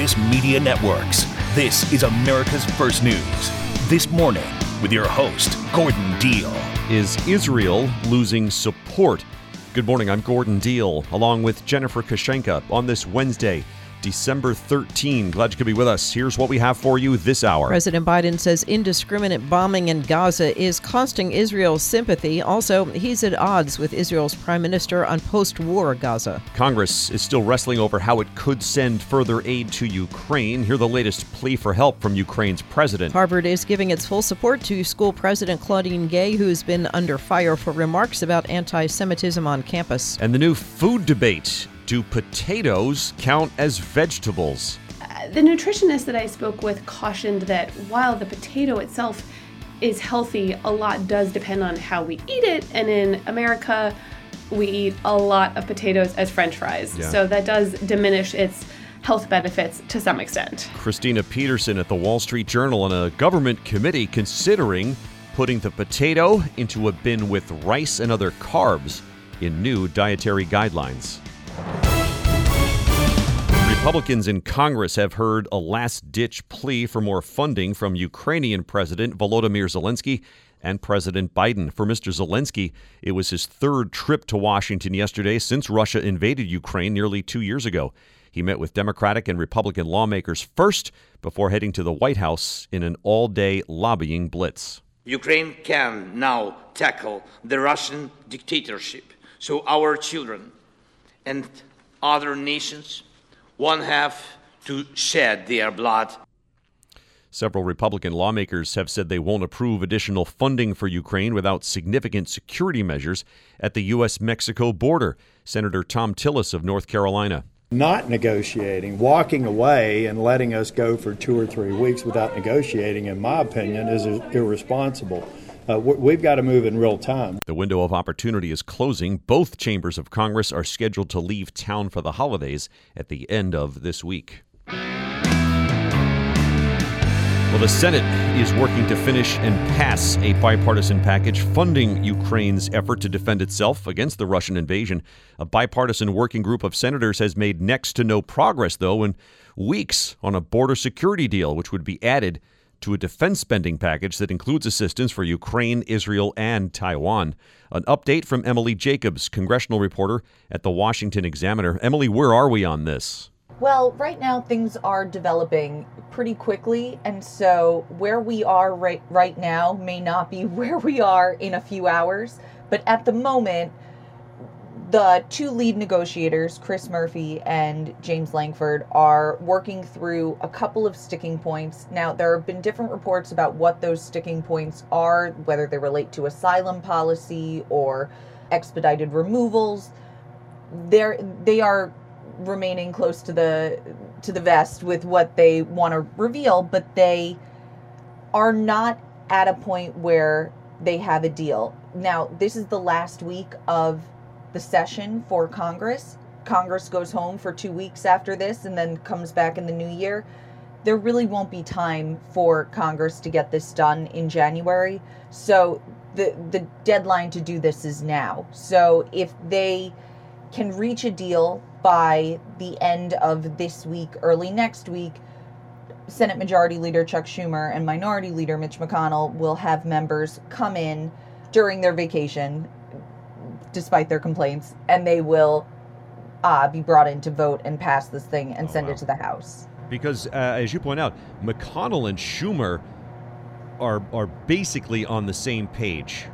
Compass Media Networks. This is America's First News. This morning, with your host, Gordon Deal. Is Israel losing support? Good morning, I'm Gordon Deal, along with Jennifer Kashenka on this Wednesday. December 13. Glad you could be with us. Here's what we have for you this hour. President Biden says indiscriminate bombing in Gaza is costing Israel sympathy. Also, he's at odds with Israel's prime minister on post war Gaza. Congress is still wrestling over how it could send further aid to Ukraine. Hear the latest plea for help from Ukraine's president. Harvard is giving its full support to school president Claudine Gay, who's been under fire for remarks about anti Semitism on campus. And the new food debate do potatoes count as vegetables? Uh, the nutritionist that I spoke with cautioned that while the potato itself is healthy, a lot does depend on how we eat it. And in America, we eat a lot of potatoes as french fries. Yeah. So that does diminish its health benefits to some extent. Christina Peterson at the Wall Street Journal on a government committee considering putting the potato into a bin with rice and other carbs in new dietary guidelines. Republicans in Congress have heard a last ditch plea for more funding from Ukrainian President Volodymyr Zelensky and President Biden. For Mr. Zelensky, it was his third trip to Washington yesterday since Russia invaded Ukraine nearly two years ago. He met with Democratic and Republican lawmakers first before heading to the White House in an all day lobbying blitz. Ukraine can now tackle the Russian dictatorship so our children and other nations won't have to shed their blood. Several Republican lawmakers have said they won't approve additional funding for Ukraine without significant security measures at the U.S. Mexico border. Senator Thom Tillis of North Carolina. Not negotiating, walking away and letting us go for two or three weeks without negotiating, in my opinion, is irresponsible uh, we've got to move in real time. The window of opportunity is closing. Both chambers of Congress are scheduled to leave town for the holidays at the end of this week. Well, the Senate is working to finish and pass a bipartisan package funding Ukraine's effort to defend itself against the Russian invasion. A bipartisan working group of senators has made next to no progress, though, in weeks on a border security deal, which would be added to a defense spending package that includes assistance for Ukraine, Israel, and Taiwan. An update from Emily Jacobs, congressional reporter at the Washington Examiner. Emily, where are we on this? Well, right now things are developing pretty quickly, and so where we are right right now may not be where we are in a few hours, but at the moment the two lead negotiators, Chris Murphy and James Lankford, are working through a couple of sticking points. Now, there have been different reports about what those sticking points are, whether they relate to asylum policy or expedited removals. They're, they are remaining close to the to the vest with what they want to reveal, but they are not at a point where they have a deal. Now, this is the last week of the session for Congress. Congress goes home for two weeks after this and then comes back in the new year. There really won't be time for Congress to get this done in January. So the the deadline to do this is now. So if they can reach a deal by the end of this week, early next week, Senate Majority Leader Chuck Schumer and Minority Leader Mitch McConnell will have members come in during their vacation despite their complaints, and they will uh, be brought in to vote and pass this thing and oh, send wow. it to the House. Because, uh, as you point out, McConnell and Schumer are are basically on the same page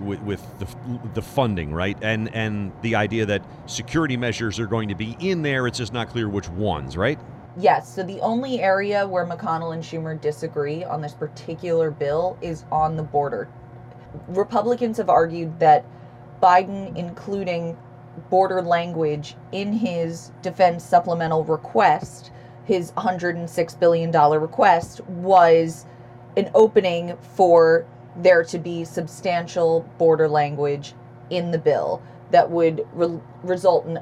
with, with the, the funding, right? And and the idea that security measures are going to be in there. It's just not clear which ones, right? Yes. So the only area where McConnell and Schumer disagree on this particular bill is on the border. Republicans have argued that Biden including border language in his defense supplemental request, his $106 billion request, was an opening for there to be substantial border language in the bill that would re- result in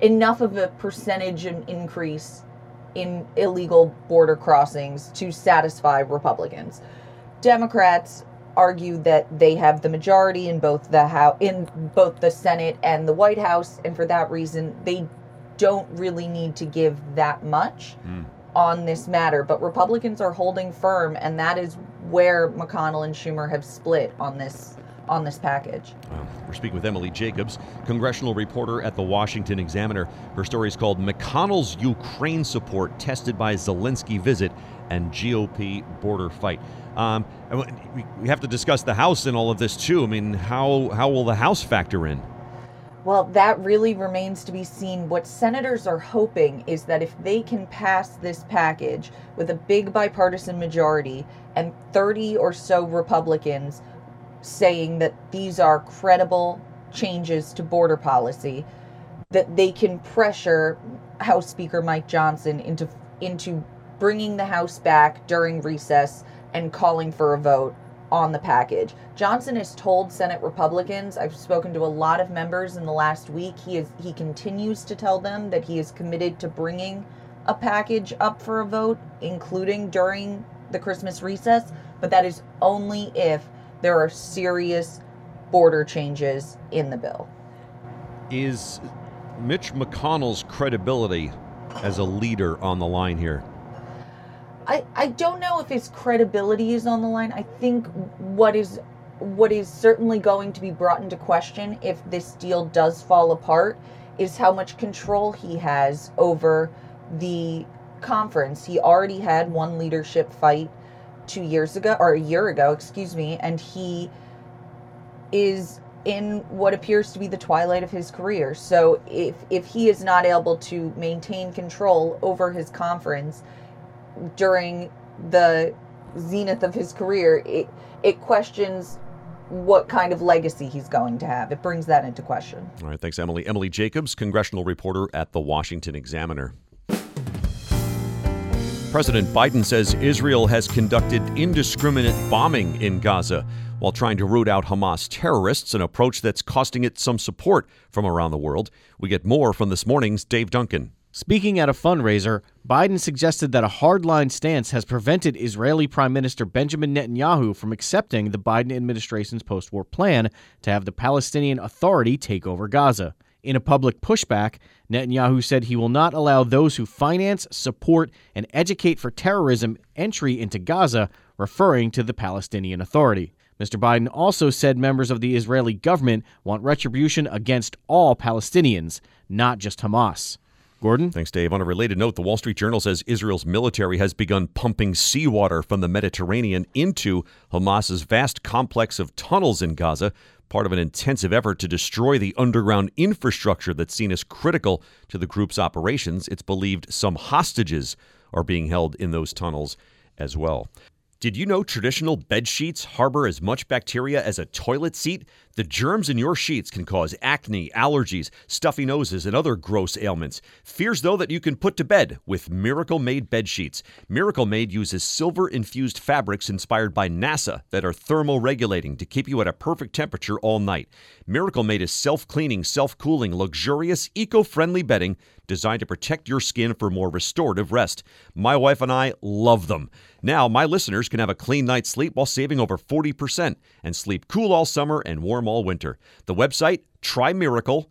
enough of a percentage increase in illegal border crossings to satisfy Republicans. Democrats argue that they have the majority in both the house in both the Senate and the White House and for that reason they don't really need to give that much hmm. on this matter. But Republicans are holding firm, and that is where McConnell and Schumer have split on this on this package. Well, we're speaking with Emily Jacobs, congressional reporter at the Washington Examiner. Her story is called McConnell's Ukraine Support Tested by Zelensky Visit and GOP Border Fight. Um, we- have to discuss the House in all of this, too. I mean, how, how will the House factor in? Well, that really remains to be seen. What senators are hoping is that if they can pass this package with a big bipartisan majority and 30 or so Republicans saying that these are credible changes to border policy, that they can pressure House Speaker Mike Johnson into into bringing the House back during recess and calling for a vote on the package. Johnson has told Senate Republicans, I've spoken to a lot of members in the last week, he is he continues to tell them that he is committed to bringing a package up for a vote including during the Christmas recess, but that is only if there are serious border changes in the bill. Is Mitch McConnell's credibility as a leader on the line here? I, I don't know if his credibility is on the line. I think what is what is certainly going to be brought into question if this deal does fall apart is how much control he has over the conference. He already had one leadership fight 2 years ago or a year ago, excuse me, and he is in what appears to be the twilight of his career. So if if he is not able to maintain control over his conference during the zenith of his career, it it questions what kind of legacy he's going to have. It brings that into question. All right, thanks, Emily. Emily Jacobs, congressional reporter at the Washington Examiner. President Biden says Israel has conducted indiscriminate bombing in Gaza while trying to root out Hamas terrorists, an approach that's costing it some support from around the world. We get more from this morning's Dave Duncan. Speaking at a fundraiser, Biden suggested that a hardline stance has prevented Israeli Prime Minister Benjamin Netanyahu from accepting the Biden administration's post war plan to have the Palestinian Authority take over Gaza. In a public pushback, Netanyahu said he will not allow those who finance, support, and educate for terrorism entry into Gaza, referring to the Palestinian Authority. Mr. Biden also said members of the Israeli government want retribution against all Palestinians, not just Hamas. Gordon? Thanks, Dave. On a related note, the Wall Street Journal says Israel's military has begun pumping seawater from the Mediterranean into Hamas's vast complex of tunnels in Gaza, part of an intensive effort to destroy the underground infrastructure that's seen as critical to the group's operations. It's believed some hostages are being held in those tunnels as well. Did you know traditional bed sheets harbor as much bacteria as a toilet seat? The germs in your sheets can cause acne, allergies, stuffy noses, and other gross ailments. Fears, though, that you can put to bed with Miracle Made bed sheets. Miracle Made uses silver infused fabrics inspired by NASA that are thermoregulating to keep you at a perfect temperature all night. Miracle Made is self cleaning, self cooling, luxurious, eco friendly bedding designed to protect your skin for more restorative rest. My wife and I love them. Now, my listeners can have a clean night's sleep while saving over 40% and sleep cool all summer and warm all winter. The website, trymiracle.com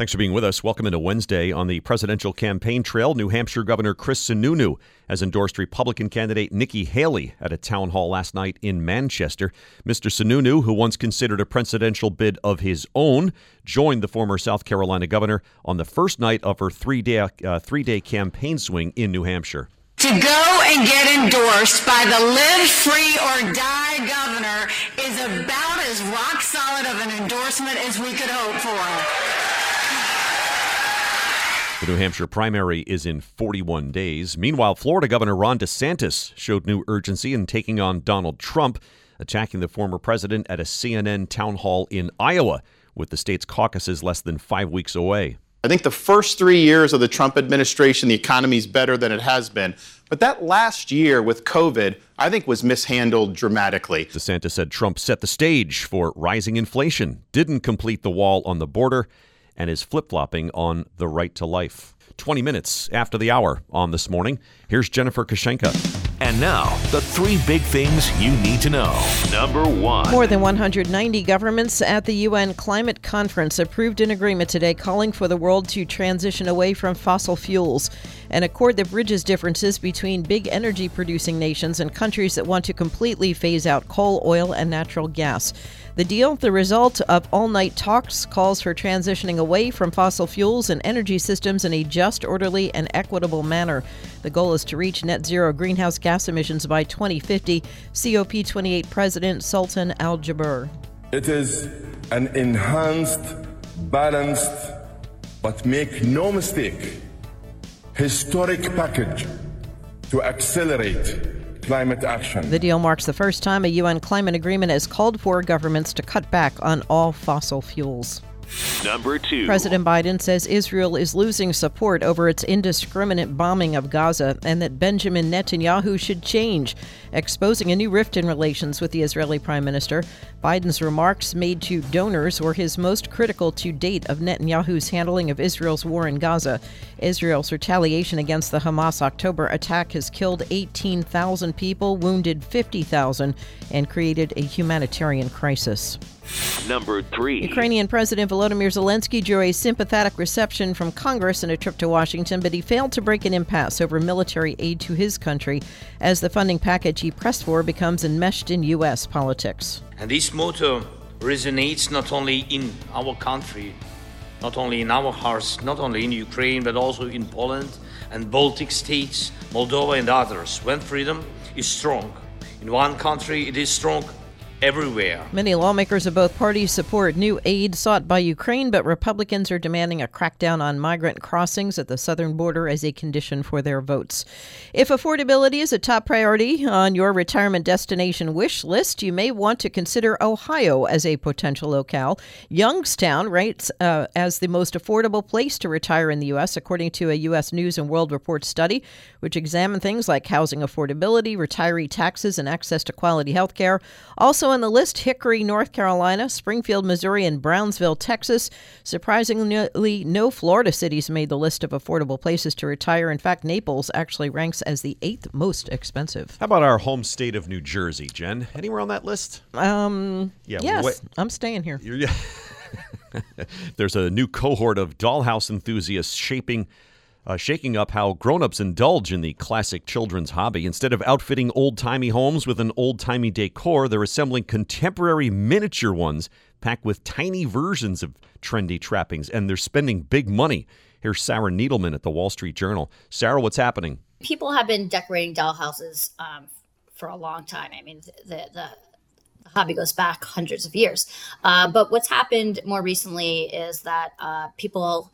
Thanks for being with us. Welcome into Wednesday on the presidential campaign trail. New Hampshire Governor Chris Sununu has endorsed Republican candidate Nikki Haley at a town hall last night in Manchester. Mr. Sununu, who once considered a presidential bid of his own, joined the former South Carolina governor on the first night of her three-day uh, three-day campaign swing in New Hampshire. To go and get endorsed by the live free or die governor is about as rock solid of an endorsement as we could hope for. The New Hampshire primary is in 41 days. Meanwhile, Florida Governor Ron DeSantis showed new urgency in taking on Donald Trump, attacking the former president at a CNN town hall in Iowa, with the state's caucuses less than five weeks away. I think the first three years of the Trump administration, the economy is better than it has been. But that last year with COVID, I think was mishandled dramatically. DeSantis said Trump set the stage for rising inflation, didn't complete the wall on the border, and is flip flopping on the right to life. 20 minutes after the hour on this morning, here's Jennifer Kushenka. And now, the three big things you need to know. Number one. More than 190 governments at the UN Climate Conference approved an agreement today calling for the world to transition away from fossil fuels. An accord that bridges differences between big energy producing nations and countries that want to completely phase out coal, oil, and natural gas. The deal, the result of all night talks, calls for transitioning away from fossil fuels and energy systems in a just, orderly, and equitable manner. The goal is to reach net zero greenhouse gas emissions by 2050. COP28 President Sultan Al Jaber. It is an enhanced, balanced, but make no mistake, historic package to accelerate climate action. The deal marks the first time a UN climate agreement has called for governments to cut back on all fossil fuels. Number two. President Biden says Israel is losing support over its indiscriminate bombing of Gaza and that Benjamin Netanyahu should change, exposing a new rift in relations with the Israeli prime minister. Biden's remarks made to donors were his most critical to date of Netanyahu's handling of Israel's war in Gaza. Israel's retaliation against the Hamas October attack has killed 18,000 people, wounded 50,000, and created a humanitarian crisis. Number three. Ukrainian President Volodymyr Zelensky drew a sympathetic reception from Congress in a trip to Washington, but he failed to break an impasse over military aid to his country as the funding package he pressed for becomes enmeshed in U.S. politics. And this motto resonates not only in our country, not only in our hearts, not only in Ukraine, but also in Poland and Baltic states, Moldova, and others. When freedom is strong in one country, it is strong everywhere. Many lawmakers of both parties support new aid sought by Ukraine, but Republicans are demanding a crackdown on migrant crossings at the southern border as a condition for their votes. If affordability is a top priority on your retirement destination wish list, you may want to consider Ohio as a potential locale. Youngstown rates uh, as the most affordable place to retire in the U.S., according to a U.S. News and World Report study, which examined things like housing affordability, retiree taxes, and access to quality health care. Also on the list, Hickory, North Carolina, Springfield, Missouri, and Brownsville, Texas. Surprisingly, no Florida cities made the list of affordable places to retire. In fact, Naples actually ranks as the eighth most expensive. How about our home state of New Jersey, Jen? Anywhere on that list? Um, Yeah, yes, I'm staying here. There's a new cohort of dollhouse enthusiasts shaping, uh, shaking up how grown-ups indulge in the classic children's hobby. Instead of outfitting old-timey homes with an old-timey decor, they're assembling contemporary miniature ones packed with tiny versions of trendy trappings, and they're spending big money. Here's Sarah Needleman at the Wall Street Journal. Sarah, what's happening? people have been decorating dollhouses um, for a long time. I mean, the, the the hobby goes back hundreds of years. Uh, but what's happened more recently is that uh, people,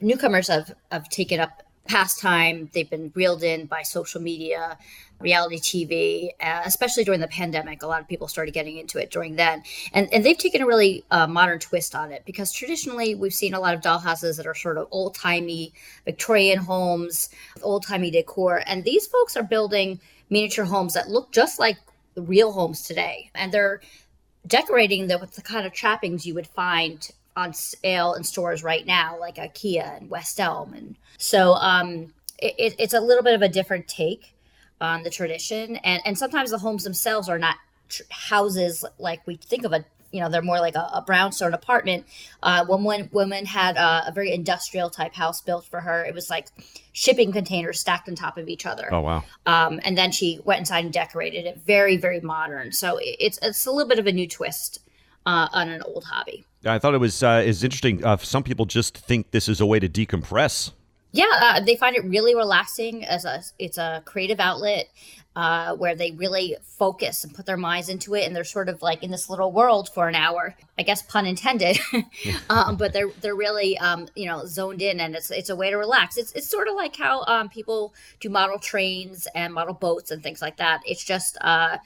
newcomers, have have taken up pastime. They've been reeled in by social media, reality TV, uh, especially during the pandemic. A lot of people started getting into it during then, and and they've taken a really uh, modern twist on it because traditionally we've seen a lot of dollhouses that are sort of old timey Victorian homes, old timey decor, and these folks are building miniature homes that look just like real homes today, and they're decorating them with the kind of trappings you would find on sale in stores right now, like IKEA and West Elm, and so um, it, it's a little bit of a different take on the tradition, and and sometimes the homes themselves are not tr- houses like we think of a. You know, they're more like a, a brownstone apartment. Uh, one one woman had a, a very industrial type house built for her. It was like shipping containers stacked on top of each other. Oh wow! Um, and then she went inside and decorated it very, very modern. So it- it's it's a little bit of a new twist uh, on an old hobby. I thought it was uh, is interesting. Uh, some people just think this is a way to decompress. Yeah, uh, they find it really relaxing as a it's a creative outlet uh, where they really focus and put their minds into it, and they're sort of like in this little world for an hour. I guess pun intended, um, but they're they're really um, you know zoned in, and it's it's a way to relax. It's it's sort of like how um, people do model trains and model boats and things like that. It's just uh,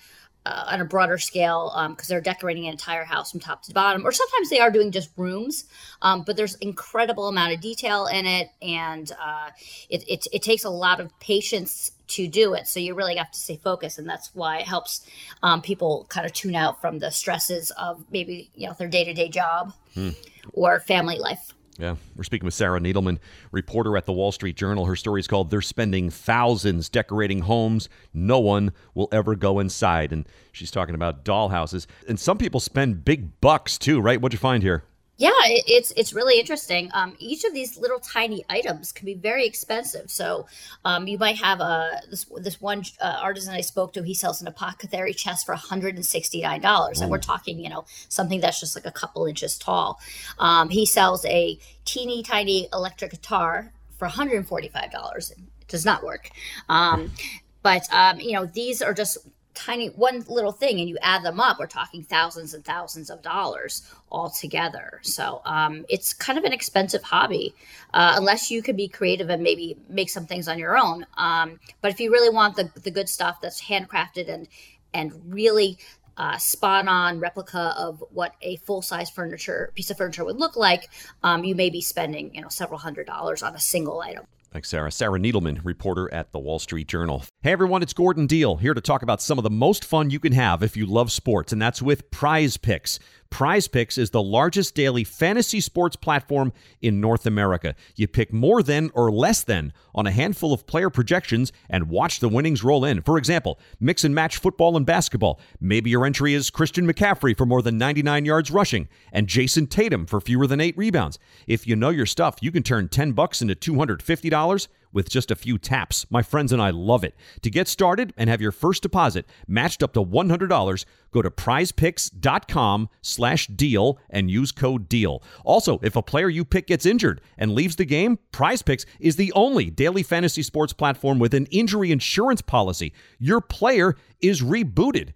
uh, on a broader scale because um, they're decorating an entire house from top to bottom, or sometimes they are doing just rooms. Um, but there's incredible amount of detail in it, and uh, it, it, it takes a lot of patience to do it. So you really have to stay focused, and that's why it helps um, people kind of tune out from the stresses of maybe you know their day to day job hmm. or family life. Yeah, we're speaking with Sarah Needleman, reporter at the Wall Street Journal. Her story is called They're Spending Thousands Decorating Homes. No one will ever go inside. And she's talking about dollhouses. And some people spend big bucks too, right? What'd you find here? Yeah, it's it's really interesting. Um, each of these little tiny items can be very expensive. So um, you might have a this this one uh, artisan I spoke to. He sells an apothecary chest for one hundred and sixty nine dollars, and we're talking you know something that's just like a couple inches tall. Um, he sells a teeny tiny electric guitar for one hundred and forty five dollars. It does not work. Um, but um, you know these are just tiny one little thing and you add them up we're talking thousands and thousands of dollars all together so um, it's kind of an expensive hobby uh, unless you can be creative and maybe make some things on your own um, but if you really want the, the good stuff that's handcrafted and and really uh, spot on replica of what a full size furniture piece of furniture would look like, um, you may be spending you know several hundred dollars on a single item. Thanks, Sarah. Sarah Needleman, reporter at the Wall Street Journal. Hey, everyone, it's Gordon Deal here to talk about some of the most fun you can have if you love sports, and that's with Prize Picks. Prize Picks is the largest daily fantasy sports platform in North America. You pick more than or less than on a handful of player projections and watch the winnings roll in. For example, mix and match football and basketball. Maybe your entry is Christian McCaffrey for more than 99 yards rushing and Jayson Tatum for fewer than 8 rebounds. If you know your stuff, you can turn 10 bucks into $250 with just a few taps. My friends and I love it. To get started and have your first deposit matched up to $100, go to prizepicks.com slash deal and use code DEAL. Also, if a player you pick gets injured and leaves the game, Prize Picks is the only daily fantasy sports platform with an injury insurance policy. Your player is rebooted.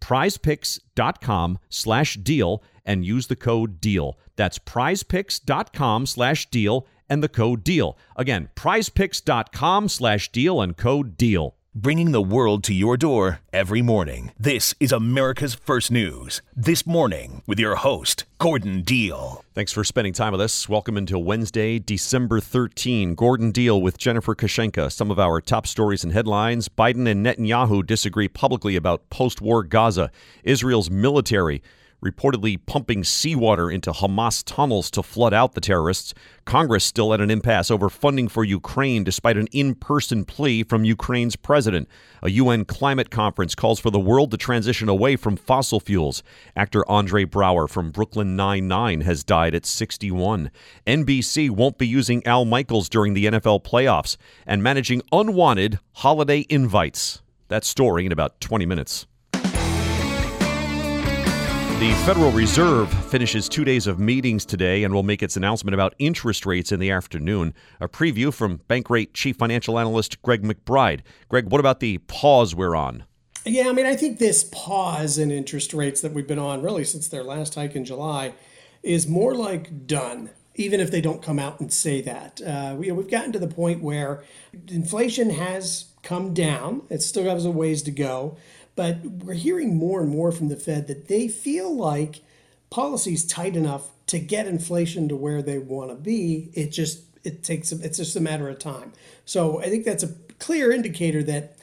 prizepicks.com slash deal and use the code DEAL. That's prizepicks.com slash deal and the code DEAL. Again, prizepicks.com slash deal and code DEAL. Bringing the world to your door every morning. This is America's First News. This morning with your host, Gordon Deal. Thanks for spending time with us. Welcome until Wednesday, December 13. Gordon Deal with Jennifer Kushenka. Some of our top stories and headlines. Biden and Netanyahu disagree publicly about post war Gaza. Israel's military reportedly pumping seawater into Hamas tunnels to flood out the terrorists. Congress still at an impasse over funding for Ukraine despite an in person plea from Ukraine's president. A UN climate conference calls for the world to transition away from fossil fuels. Actor Andre Braugher from Brooklyn Nine-Nine has died at 61. NBC won't be using Al Michaels during the NFL playoffs and managing unwanted holiday invites. That story in about 20 minutes. The Federal Reserve finishes two days of meetings today and will make its announcement about interest rates in the afternoon. A preview from Bankrate Chief Financial Analyst Greg McBride. Greg, what about the pause we're on? Yeah, I mean, I think this pause in interest rates that we've been on really since their last hike in July is more like done, even if they don't come out and say that. Uh, we, we've gotten to the point where inflation has come down, it still has a ways to go. But we're hearing more and more from the Fed that they feel like policy's tight enough to get inflation to where they want to be. It just it takes it's just a matter of time. So I think that's a clear indicator that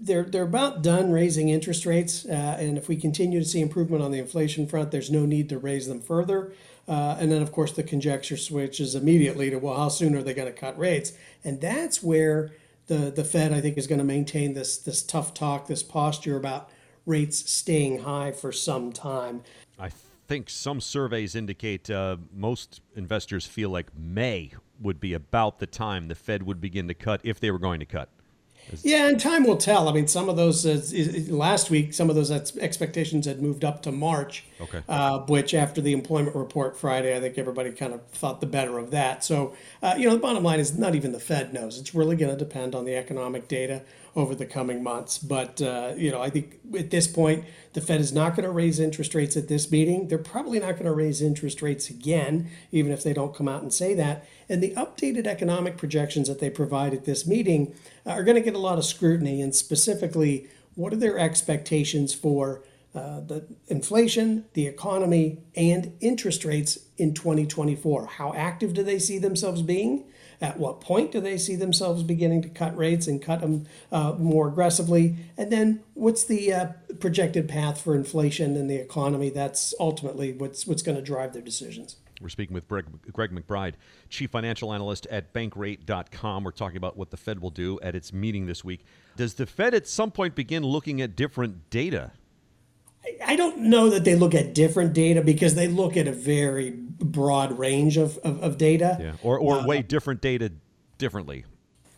they're they're about done raising interest rates, uh, and if we continue to see improvement on the inflation front, there's no need to raise them further. Uh, and then, of course, the conjecture switches immediately to well, how soon are they going to cut rates? And that's where the the Fed I think is going to maintain this this tough talk, this posture about rates staying high for some time. I think some surveys indicate uh, most investors feel like May would be about the time the Fed would begin to cut if they were going to cut. Yeah, and time will tell. I mean, some of those uh, last week, some of those expectations had moved up to March. Okay. Uh, which, after the employment report Friday, I think everybody kind of thought the better of that. So, uh, you know, the bottom line is not even the Fed knows. It's really going to depend on the economic data over the coming months. But, uh, you know, I think at this point, the Fed is not going to raise interest rates at this meeting. They're probably not going to raise interest rates again, even if they don't come out and say that. And the updated economic projections that they provide at this meeting are going to get a lot of scrutiny, and specifically what are their expectations for uh, the inflation, the economy, and interest rates in 2024. How active do they see themselves being? At what point do they see themselves beginning to cut rates and cut them uh, more aggressively? And then what's the uh, projected path for inflation and the economy? That's ultimately what's what's going to drive their decisions. We're speaking with Greg, Greg, McBride, Chief Financial Analyst at Bankrate.com. We're talking about what the Fed will do at its meeting this week. Does the Fed at some point begin looking at different data I don't know that they look at different data because they look at a very broad range of, of, of data. Yeah, or, or uh, weigh different data differently.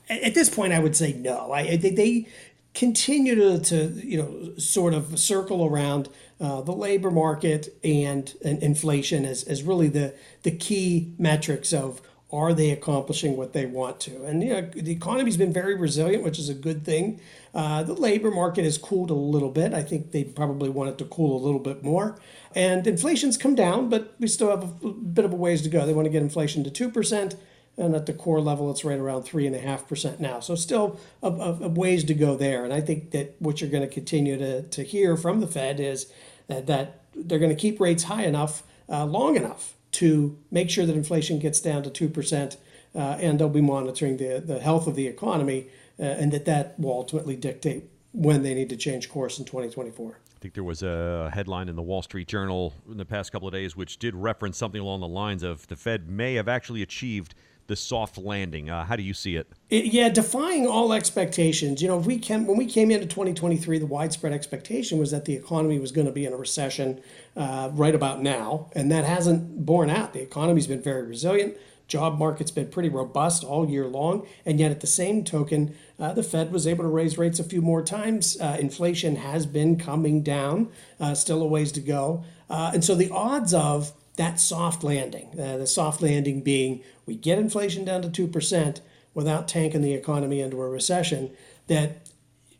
At this point, I would say no. I, they, they continue to, to, you know, sort of circle around uh, the labor market and, and inflation as, as really the, the key metrics of are they accomplishing what they want to? And you know, the economy's been very resilient, which is a good thing. Uh, the labor market has cooled a little bit. I think they probably want it to cool a little bit more. And inflation's come down, but we still have a bit of a ways to go. They want to get inflation to 2%, and at the core level, it's right around 3.5% now. So still a, a, ways to go there. And I think that what you're going to continue to, to hear from the Fed is that, that they're going to keep rates high enough, uh, long enough to make sure that inflation gets down to 2%, uh, and they'll be monitoring the, the health of the economy, uh, and that that will ultimately dictate when they need to change course in 2024. I think there was a headline in the Wall Street Journal in the past couple of days which did reference something along the lines of the Fed may have actually achieved the soft landing. Uh, how do you see it? it? Yeah, defying all expectations. You know, we came, when we came into 2023, the widespread expectation was that the economy was going to be in a recession uh, right about now, and that hasn't borne out. The economy's been very resilient. Job market's been pretty robust all year long, and yet at the same token, uh, the Fed was able to raise rates a few more times. Uh, inflation has been coming down, uh, still a ways to go, uh, and so the odds of that soft landing, uh, the soft landing being we get inflation down to 2% without tanking the economy into a recession, that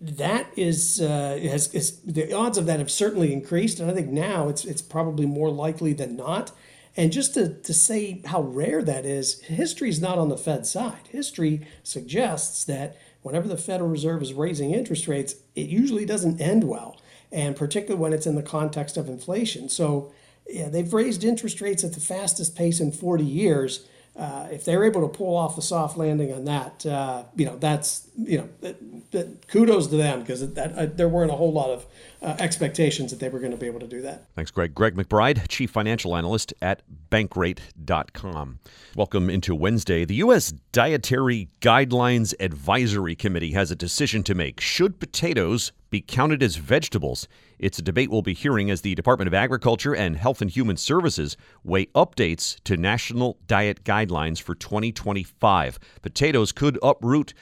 that is, uh, has, is, the odds of that have certainly increased. And I think now it's, it's probably more likely than not. And just to, to say how rare that is, history is not on the Fed side. History suggests that whenever the Federal Reserve is raising interest rates, it usually doesn't end well, and particularly when it's in the context of inflation. So yeah, they've raised interest rates at the fastest pace in 40 years. Uh, if they're able to pull off a soft landing on that, uh, you know, that's you know, that, that kudos to them because uh, there weren't a whole lot of uh, expectations that they were going to be able to do that. Thanks, Greg. Greg McBride, Chief Financial Analyst at Bankrate.com. Welcome into Wednesday. The U.S. Dietary Guidelines Advisory Committee has a decision to make. Should potatoes be counted as vegetables? It's a debate we'll be hearing as the Department of Agriculture and Health and Human Services weigh updates to national diet guidelines for 2025. Potatoes could uproot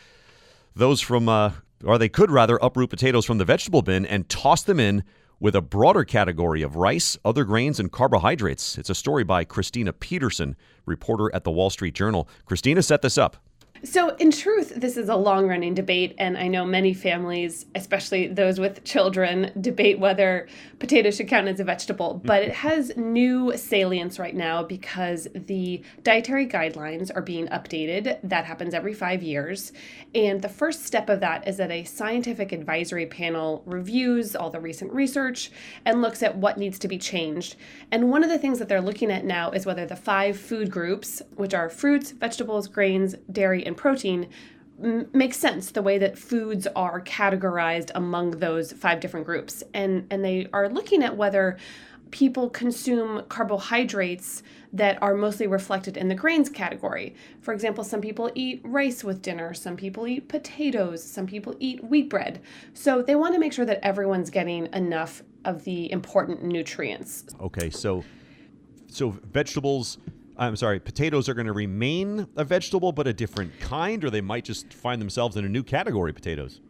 those from, uh, or they could rather uproot potatoes from the vegetable bin and toss them in with a broader category of rice, other grains, and carbohydrates. It's a story by Christina Peterson, reporter at the Wall Street Journal. Christina set this up. So, in truth, this is a long running debate, and I know many families, especially those with children, debate whether potatoes should count as a vegetable. Mm-hmm. But it has new salience right now because the dietary guidelines are being updated. That happens every five years. And the first step of that is that a scientific advisory panel reviews all the recent research and looks at what needs to be changed. And one of the things that they're looking at now is whether the five food groups, which are fruits, vegetables, grains, dairy, and protein makes sense the way that foods are categorized among those five different groups and and they are looking at whether people consume carbohydrates that are mostly reflected in the grains category. For example, some people eat rice with dinner, some people eat potatoes, some people eat wheat bread. So they want to make sure that everyone's getting enough of the important nutrients. Okay, so so vegetables I'm sorry, potatoes are going to remain a vegetable, but a different kind, or they might just find themselves in a new category, potatoes.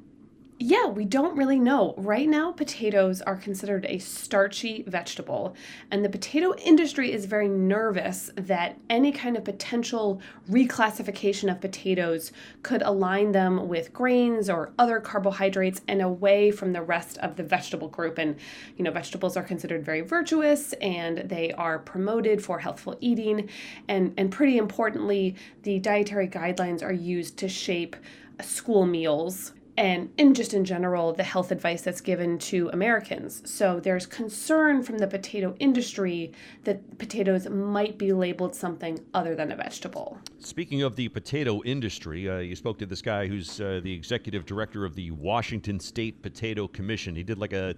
Yeah, we don't really know. Right now, potatoes are considered a starchy vegetable, and the potato industry is very nervous that any kind of potential reclassification of potatoes could align them with grains or other carbohydrates and away from the rest of the vegetable group. And, you know, vegetables are considered very virtuous and they are promoted for healthful eating. And, and pretty importantly, the dietary guidelines are used to shape school meals and in just in general the health advice that's given to Americans. So there's concern from the potato industry that potatoes might be labeled something other than a vegetable. Speaking of the potato industry, uh, you spoke to this guy who's uh, the executive director of the Washington State Potato Commission. He did like a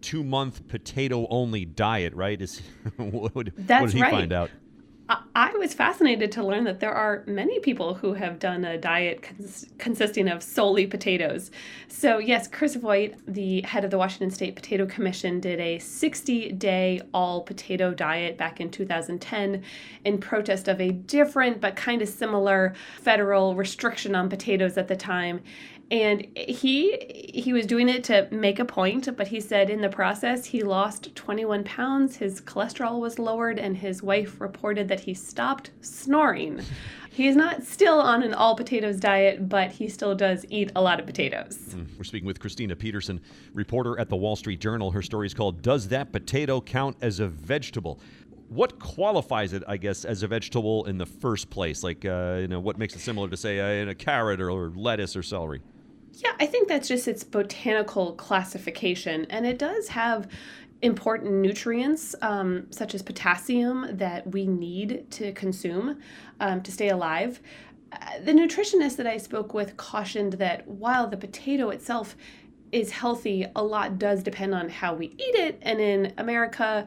two month potato only diet, right? Is what, what That's did he right. find out? I- was fascinated to learn that there are many people who have done a diet cons- consisting of solely potatoes. So, yes, Chris Voigt, the head of the Washington State Potato Commission, did a 60 day all potato diet back in 2010 in protest of a different but kind of similar federal restriction on potatoes at the time and he he was doing it to make a point but he said in the process he lost 21 pounds his cholesterol was lowered and his wife reported that he stopped snoring he is not still on an all potatoes diet but he still does eat a lot of potatoes Mm, We're speaking with Christina Peterson, reporter at the Wall Street Journal. Her story is called Does That Potato Count as a Vegetable? What qualifies it, I guess, as a vegetable in the first place? Like, uh, you know, what makes it similar to, say, uh, a carrot or, or lettuce or celery? Yeah, I think that's just its botanical classification, and it does have important nutrients um, such as potassium that we need to consume um, to stay alive. Uh, the nutritionist that I spoke with cautioned that while the potato itself is healthy, a lot does depend on how we eat it, and in America,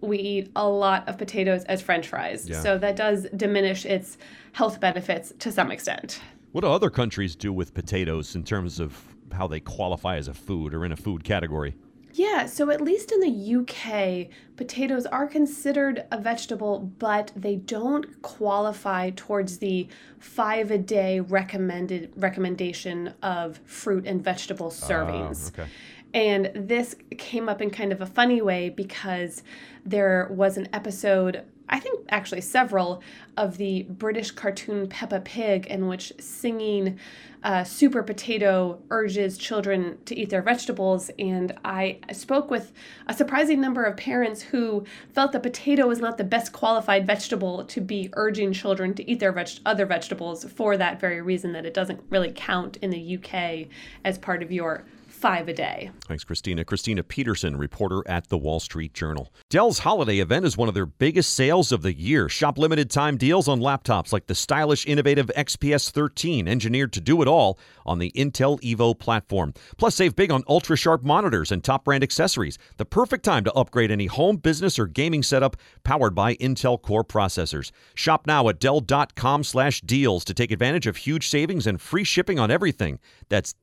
we eat a lot of potatoes as french fries. Yeah. So that does diminish its health benefits to some extent. What do other countries do with potatoes in terms of how they qualify as a food or in a food category? Yeah, so at least in the UK, potatoes are considered a vegetable, but they don't qualify towards the five a day recommended recommendation of fruit and vegetable ah, servings. okay. And this came up in kind of a funny way because there was an episode, I think actually several, of the British cartoon Peppa Pig in which singing uh, Super Potato urges children to eat their vegetables. And I spoke with a surprising number of parents who felt the potato was not the best qualified vegetable to be urging children to eat their veg- other vegetables for that very reason that it doesn't really count in the UK as part of your five a day. Thanks, Christina. Christina Peterson, reporter at the Wall Street Journal. Dell's holiday event is one of their biggest sales of the year. Shop limited time deals on laptops like the stylish, innovative XPS 13, engineered to do it all on the Intel Evo platform. Plus, save big on ultra sharp monitors and top brand accessories. The perfect time to upgrade any home, business, or gaming setup powered by Intel Core processors. Shop now at Dell.com/deals to take advantage of huge savings and free shipping on everything. That's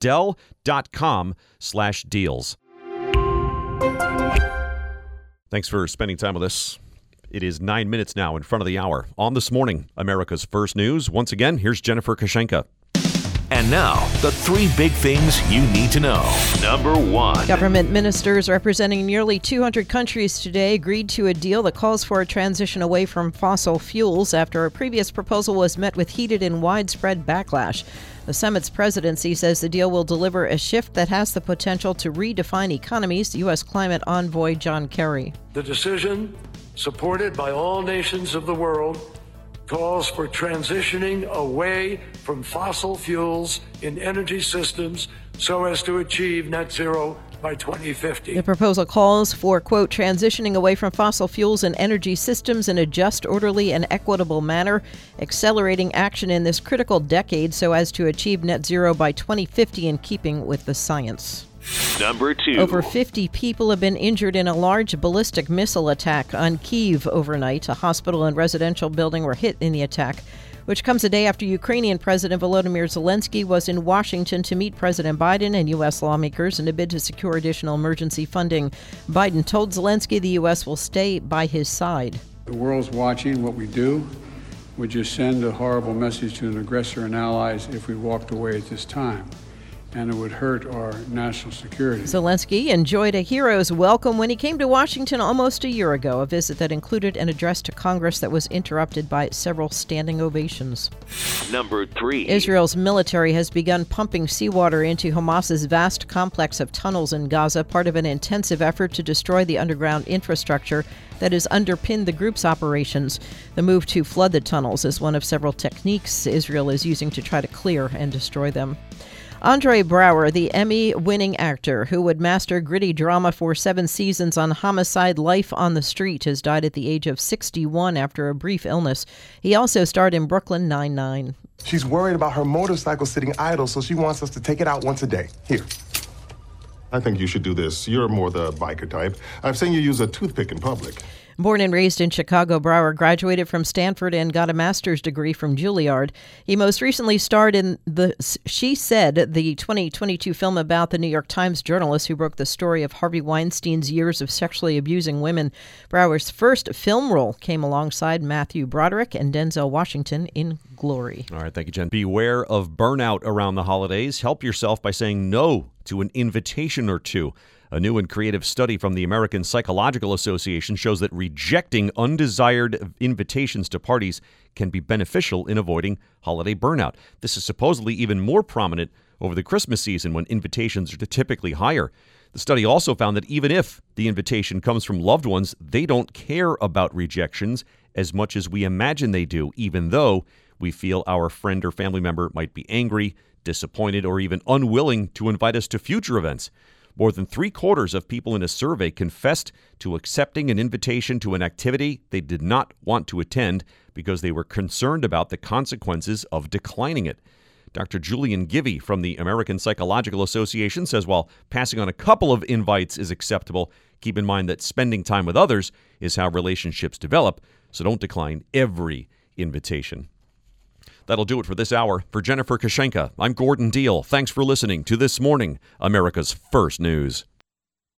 Slash deals. Thanks for spending time with us. It is nine minutes now in front of the hour. On this morning, America's First News. Once again, here's Jennifer Kashenka. And now, the three big things you need to know. Number one. Government ministers representing nearly 200 countries today agreed to a deal that calls for a transition away from fossil fuels after a previous proposal was met with heated and widespread backlash. The summit's presidency says the deal will deliver a shift that has the potential to redefine economies. U.S. climate envoy John Kerry. The decision, supported by all nations of the world, calls for transitioning away from fossil fuels in energy systems so as to achieve net zero by 2050. The proposal calls for, quote, transitioning away from fossil fuels and energy systems in a just, orderly, and equitable manner, accelerating action in this critical decade so as to achieve net zero by 2050 in keeping with the science. Number two. Over 50 people have been injured in a large ballistic missile attack on Kiev overnight. A hospital and residential building were hit in the attack, which comes a day after Ukrainian President Volodymyr Zelensky was in Washington to meet President Biden and U.S. lawmakers in a bid to secure additional emergency funding. Biden told Zelensky the U.S. will stay by his side. The world's watching what we do. Would just send a horrible message to an aggressor and allies if we walked away at this time. And it would hurt our national security. Zelensky enjoyed a hero's welcome when he came to Washington almost a year ago, a visit that included an address to Congress that was interrupted by several standing ovations. Number three. Israel's military has begun pumping seawater into Hamas's vast complex of tunnels in Gaza, part of an intensive effort to destroy the underground infrastructure that has underpinned the group's operations. The move to flood the tunnels is one of several techniques Israel is using to try to clear and destroy them. Andre Braugher, the Emmy winning actor who would master gritty drama for seven seasons on Homicide Life on the Street, has died at the age of 61 after a brief illness. He also starred in Brooklyn Nine-Nine. She's worried about her motorcycle sitting idle, so she wants us to take it out once a day. Here. I think you should do this. You're more the biker type. I've seen you use a toothpick in public. Born and raised in Chicago, Braugher graduated from Stanford and got a master's degree from Juilliard. He most recently starred in the She Said, the 2022 film about the New York Times journalist who broke the story of Harvey Weinstein's years of sexually abusing women. Braugher's first film role came alongside Matthew Broderick and Denzel Washington in Glory. All right, thank you, Jen. Beware of burnout around the holidays. Help yourself by saying no to an invitation or two. A new and creative study from the American Psychological Association shows that rejecting undesired invitations to parties can be beneficial in avoiding holiday burnout. This is supposedly even more prominent over the Christmas season when invitations are typically higher. The study also found that even if the invitation comes from loved ones, they don't care about rejections as much as we imagine they do, even though we feel our friend or family member might be angry, disappointed, or even unwilling to invite us to future events. More than three quarters of people in a survey confessed to accepting an invitation to an activity they did not want to attend because they were concerned about the consequences of declining it. Dr. Julian Givi from the American Psychological Association says while passing on a couple of invites is acceptable, keep in mind that spending time with others is how relationships develop, so don't decline every invitation. That'll do it for this hour. For Jennifer Kushinka, I'm Gordon Deal. Thanks for listening to This Morning, America's First News.